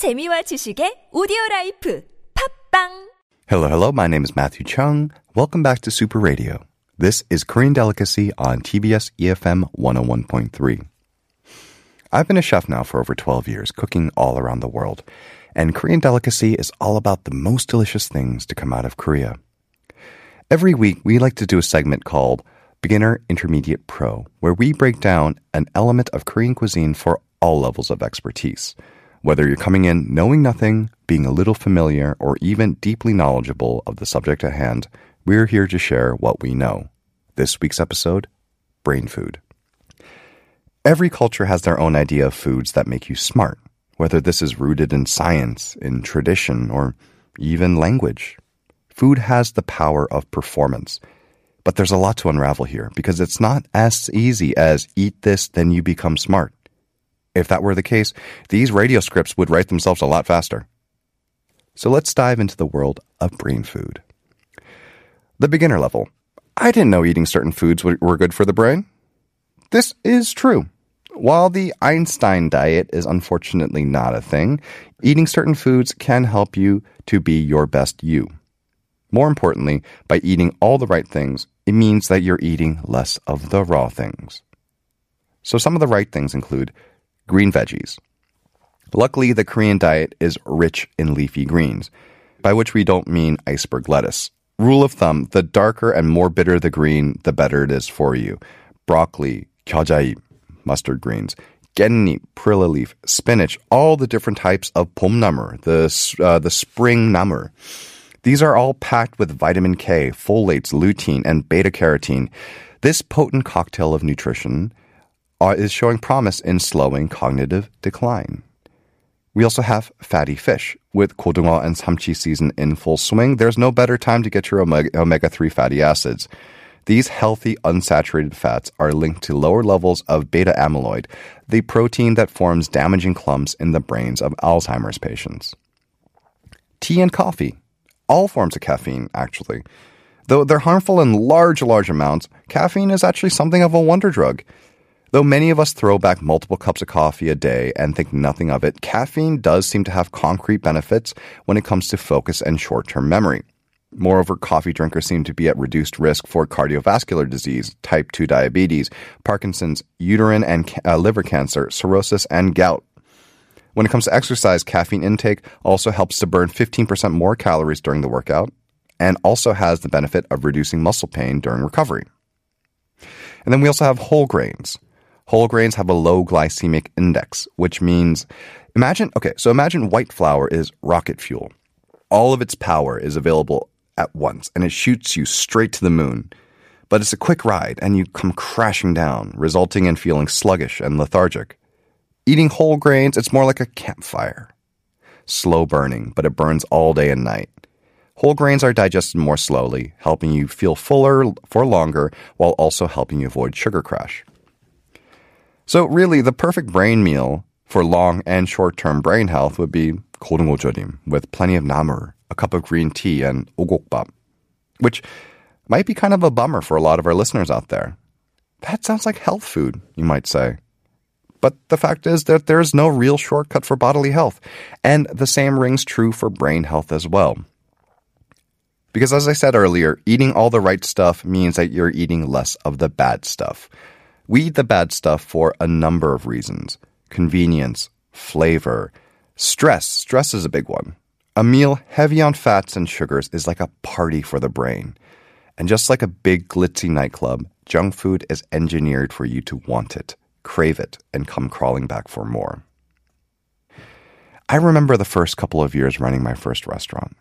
재미와 지식의 오디오 라이프 팝빵 Hello, hello. My name is Matthew Chung. Welcome back to Super Radio. This is Korean Delicacy on TBS EFM 101.3. I've been a chef now for over 12 years, cooking all around the world. And Korean Delicacy is all about the most delicious things to come out of Korea. Every week, we like to do a segment called Beginner, Intermediate, Pro, where we break down an element of Korean cuisine for all levels of expertise. Whether you're coming in knowing nothing, being a little familiar, or even deeply knowledgeable of the subject at hand, we're here to share what we know. This week's episode Brain Food. Every culture has their own idea of foods that make you smart, whether this is rooted in science, in tradition, or even language. Food has the power of performance. But there's a lot to unravel here because it's not as easy as eat this, then you become smart. If that were the case, these radio scripts would write themselves a lot faster. So let's dive into the world of brain food. The beginner level. I didn't know eating certain foods were good for the brain. This is true. While the Einstein diet is unfortunately not a thing, eating certain foods can help you to be your best you. More importantly, by eating all the right things, it means that you're eating less of the raw things. So some of the right things include green veggies. Luckily, the Korean diet is rich in leafy greens, by which we don't mean iceberg lettuce. Rule of thumb, the darker and more bitter the green, the better it is for you. Broccoli, gyeojjae, mustard greens, genni, perilla leaf, spinach, all the different types of pomnamur, the, uh, the spring namur. These are all packed with vitamin K, folates, lutein, and beta carotene. This potent cocktail of nutrition uh, is showing promise in slowing cognitive decline. We also have fatty fish. With kodungwa and samchi season in full swing, there's no better time to get your omega 3 fatty acids. These healthy, unsaturated fats are linked to lower levels of beta amyloid, the protein that forms damaging clumps in the brains of Alzheimer's patients. Tea and coffee. All forms of caffeine, actually. Though they're harmful in large, large amounts, caffeine is actually something of a wonder drug. Though many of us throw back multiple cups of coffee a day and think nothing of it, caffeine does seem to have concrete benefits when it comes to focus and short term memory. Moreover, coffee drinkers seem to be at reduced risk for cardiovascular disease, type 2 diabetes, Parkinson's, uterine and uh, liver cancer, cirrhosis, and gout. When it comes to exercise, caffeine intake also helps to burn 15% more calories during the workout and also has the benefit of reducing muscle pain during recovery. And then we also have whole grains. Whole grains have a low glycemic index, which means imagine, okay, so imagine white flour is rocket fuel. All of its power is available at once and it shoots you straight to the moon. But it's a quick ride and you come crashing down, resulting in feeling sluggish and lethargic. Eating whole grains, it's more like a campfire. Slow burning, but it burns all day and night. Whole grains are digested more slowly, helping you feel fuller for longer while also helping you avoid sugar crash. So, really, the perfect brain meal for long and short term brain health would be goldengojonim with plenty of namur, a cup of green tea, and ogokbap, which might be kind of a bummer for a lot of our listeners out there. That sounds like health food, you might say. But the fact is that there is no real shortcut for bodily health, and the same rings true for brain health as well. Because as I said earlier, eating all the right stuff means that you're eating less of the bad stuff. We eat the bad stuff for a number of reasons convenience, flavor, stress. Stress is a big one. A meal heavy on fats and sugars is like a party for the brain. And just like a big glitzy nightclub, junk food is engineered for you to want it, crave it, and come crawling back for more. I remember the first couple of years running my first restaurant.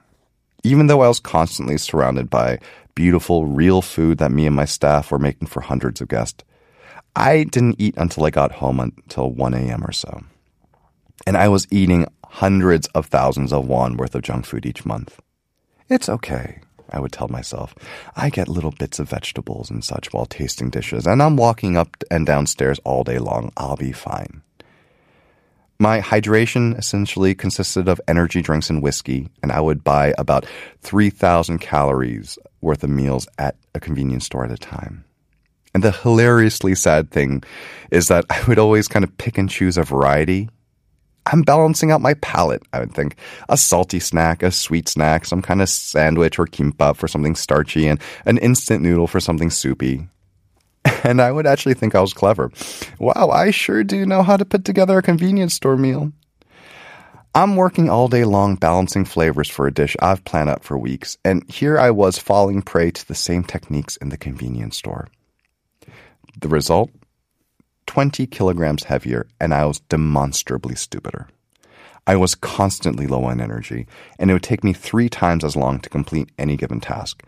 Even though I was constantly surrounded by beautiful, real food that me and my staff were making for hundreds of guests, I didn't eat until I got home until 1 a.m. or so. And I was eating hundreds of thousands of won worth of junk food each month. It's okay, I would tell myself. I get little bits of vegetables and such while tasting dishes, and I'm walking up and downstairs all day long. I'll be fine. My hydration essentially consisted of energy drinks and whiskey, and I would buy about 3,000 calories worth of meals at a convenience store at a time. And the hilariously sad thing is that I would always kind of pick and choose a variety. I'm balancing out my palate, I would think. A salty snack, a sweet snack, some kind of sandwich or kimbap for something starchy, and an instant noodle for something soupy. And I would actually think I was clever. Wow, I sure do know how to put together a convenience store meal. I'm working all day long balancing flavors for a dish I've planned out for weeks, and here I was falling prey to the same techniques in the convenience store. The result? 20 kilograms heavier, and I was demonstrably stupider. I was constantly low on energy, and it would take me three times as long to complete any given task.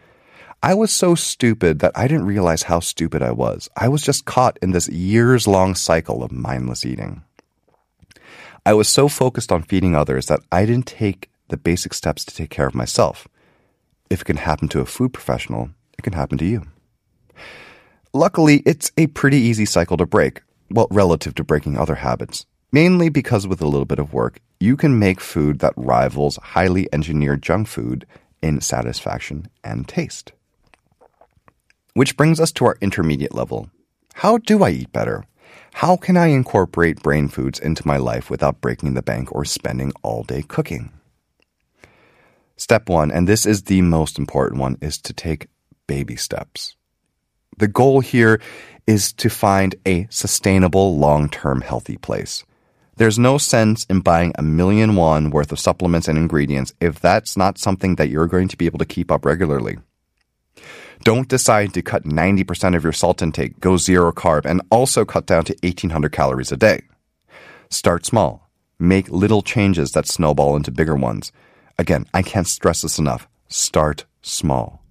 I was so stupid that I didn't realize how stupid I was. I was just caught in this years long cycle of mindless eating. I was so focused on feeding others that I didn't take the basic steps to take care of myself. If it can happen to a food professional, it can happen to you. Luckily, it's a pretty easy cycle to break, well, relative to breaking other habits. Mainly because with a little bit of work, you can make food that rivals highly engineered junk food in satisfaction and taste. Which brings us to our intermediate level. How do I eat better? How can I incorporate brain foods into my life without breaking the bank or spending all day cooking? Step one, and this is the most important one, is to take baby steps. The goal here is to find a sustainable, long term healthy place. There's no sense in buying a million won worth of supplements and ingredients if that's not something that you're going to be able to keep up regularly. Don't decide to cut 90% of your salt intake, go zero carb, and also cut down to 1800 calories a day. Start small. Make little changes that snowball into bigger ones. Again, I can't stress this enough. Start small.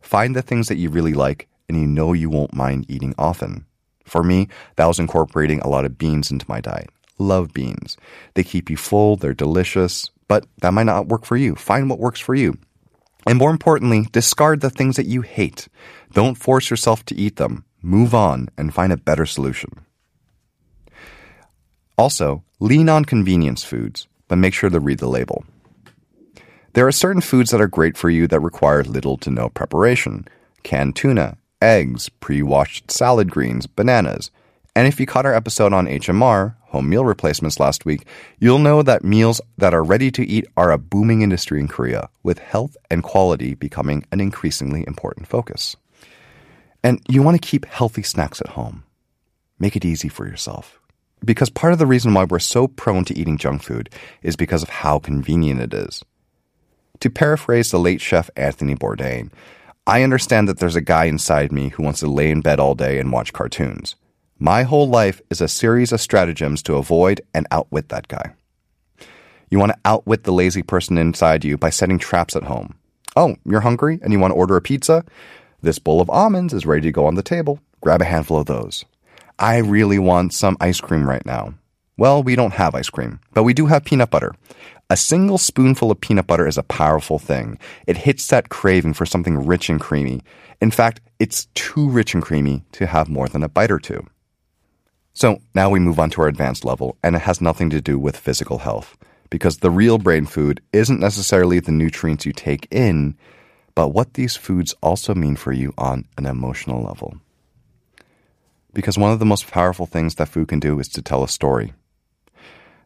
Find the things that you really like and you know you won't mind eating often. For me, that was incorporating a lot of beans into my diet. Love beans. They keep you full, they're delicious, but that might not work for you. Find what works for you. And more importantly, discard the things that you hate. Don't force yourself to eat them. Move on and find a better solution. Also, lean on convenience foods, but make sure to read the label. There are certain foods that are great for you that require little to no preparation canned tuna, eggs, pre washed salad greens, bananas. And if you caught our episode on HMR, home meal replacements last week, you'll know that meals that are ready to eat are a booming industry in Korea, with health and quality becoming an increasingly important focus. And you want to keep healthy snacks at home. Make it easy for yourself. Because part of the reason why we're so prone to eating junk food is because of how convenient it is. To paraphrase the late chef Anthony Bourdain, I understand that there's a guy inside me who wants to lay in bed all day and watch cartoons. My whole life is a series of stratagems to avoid and outwit that guy. You want to outwit the lazy person inside you by setting traps at home. Oh, you're hungry and you want to order a pizza? This bowl of almonds is ready to go on the table. Grab a handful of those. I really want some ice cream right now. Well, we don't have ice cream, but we do have peanut butter. A single spoonful of peanut butter is a powerful thing. It hits that craving for something rich and creamy. In fact, it's too rich and creamy to have more than a bite or two. So now we move on to our advanced level, and it has nothing to do with physical health, because the real brain food isn't necessarily the nutrients you take in, but what these foods also mean for you on an emotional level. Because one of the most powerful things that food can do is to tell a story.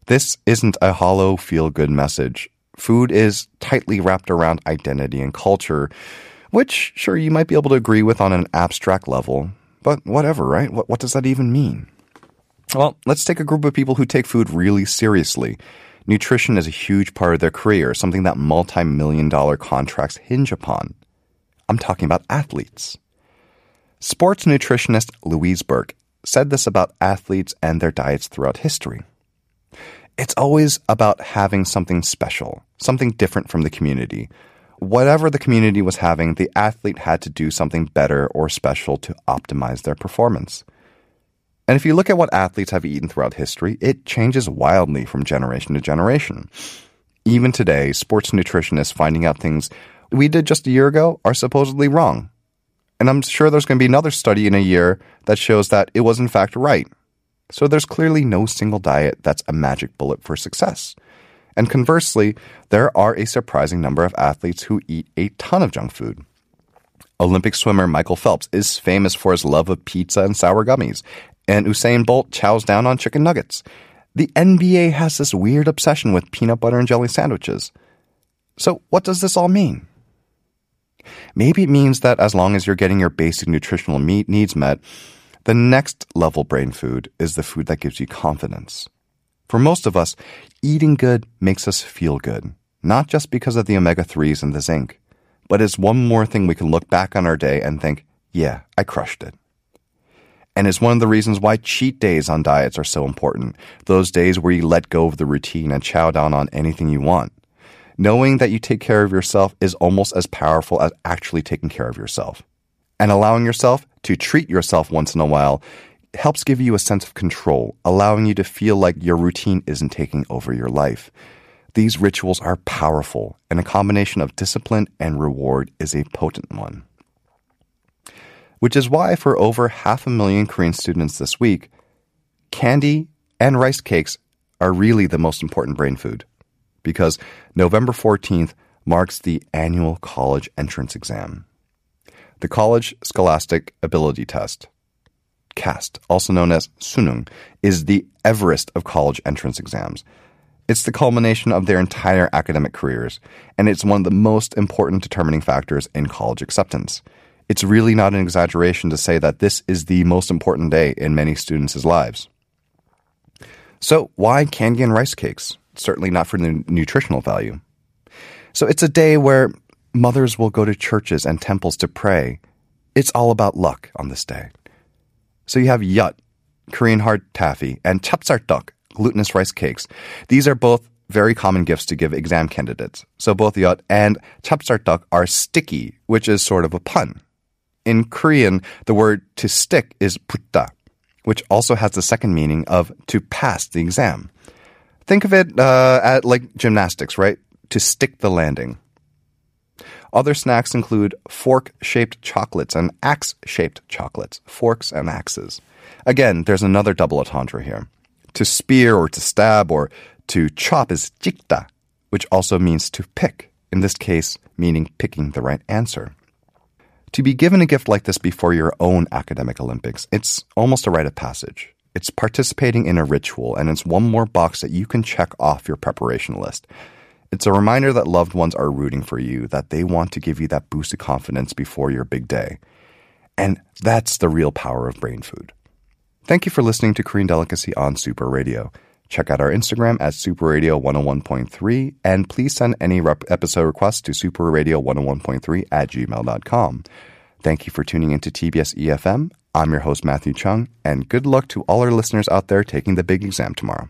This isn't a hollow, feel good message. Food is tightly wrapped around identity and culture, which, sure, you might be able to agree with on an abstract level, but whatever, right? What, what does that even mean? Well, let's take a group of people who take food really seriously. Nutrition is a huge part of their career, something that multi million dollar contracts hinge upon. I'm talking about athletes. Sports nutritionist Louise Burke said this about athletes and their diets throughout history. It's always about having something special, something different from the community. Whatever the community was having, the athlete had to do something better or special to optimize their performance. And if you look at what athletes have eaten throughout history, it changes wildly from generation to generation. Even today, sports nutritionists finding out things we did just a year ago are supposedly wrong. And I'm sure there's going to be another study in a year that shows that it was in fact right. So there's clearly no single diet that's a magic bullet for success. And conversely, there are a surprising number of athletes who eat a ton of junk food. Olympic swimmer Michael Phelps is famous for his love of pizza and sour gummies, and Usain Bolt chows down on chicken nuggets. The NBA has this weird obsession with peanut butter and jelly sandwiches. So, what does this all mean? Maybe it means that as long as you're getting your basic nutritional needs met, the next level brain food is the food that gives you confidence. For most of us, eating good makes us feel good, not just because of the omega 3s and the zinc, but it's one more thing we can look back on our day and think, yeah, I crushed it. And it's one of the reasons why cheat days on diets are so important. Those days where you let go of the routine and chow down on anything you want. Knowing that you take care of yourself is almost as powerful as actually taking care of yourself. And allowing yourself to treat yourself once in a while helps give you a sense of control, allowing you to feel like your routine isn't taking over your life. These rituals are powerful, and a combination of discipline and reward is a potent one. Which is why, for over half a million Korean students this week, candy and rice cakes are really the most important brain food. Because November 14th marks the annual college entrance exam. The College Scholastic Ability Test, CSAT, also known as Suneung, is the Everest of college entrance exams. It's the culmination of their entire academic careers, and it's one of the most important determining factors in college acceptance. It's really not an exaggeration to say that this is the most important day in many students' lives. So, why candy and rice cakes? Certainly not for the nutritional value. So, it's a day where Mothers will go to churches and temples to pray. It's all about luck on this day. So you have yut, Korean hard taffy, and chapssaltteok, glutinous rice cakes. These are both very common gifts to give exam candidates. So both yut and chapssaltteok are sticky, which is sort of a pun. In Korean, the word to stick is putta, which also has the second meaning of to pass the exam. Think of it uh, at like gymnastics, right? To stick the landing. Other snacks include fork shaped chocolates and axe shaped chocolates, forks and axes. Again, there's another double entendre here. To spear or to stab or to chop is jikta, which also means to pick, in this case, meaning picking the right answer. To be given a gift like this before your own academic Olympics, it's almost a rite of passage. It's participating in a ritual, and it's one more box that you can check off your preparation list. It's a reminder that loved ones are rooting for you, that they want to give you that boost of confidence before your big day. And that's the real power of brain food. Thank you for listening to Korean Delicacy on Super Radio. Check out our Instagram at Super Radio 101.3 and please send any rep- episode requests to superradio101.3 at gmail.com. Thank you for tuning into TBS EFM. I'm your host, Matthew Chung, and good luck to all our listeners out there taking the big exam tomorrow.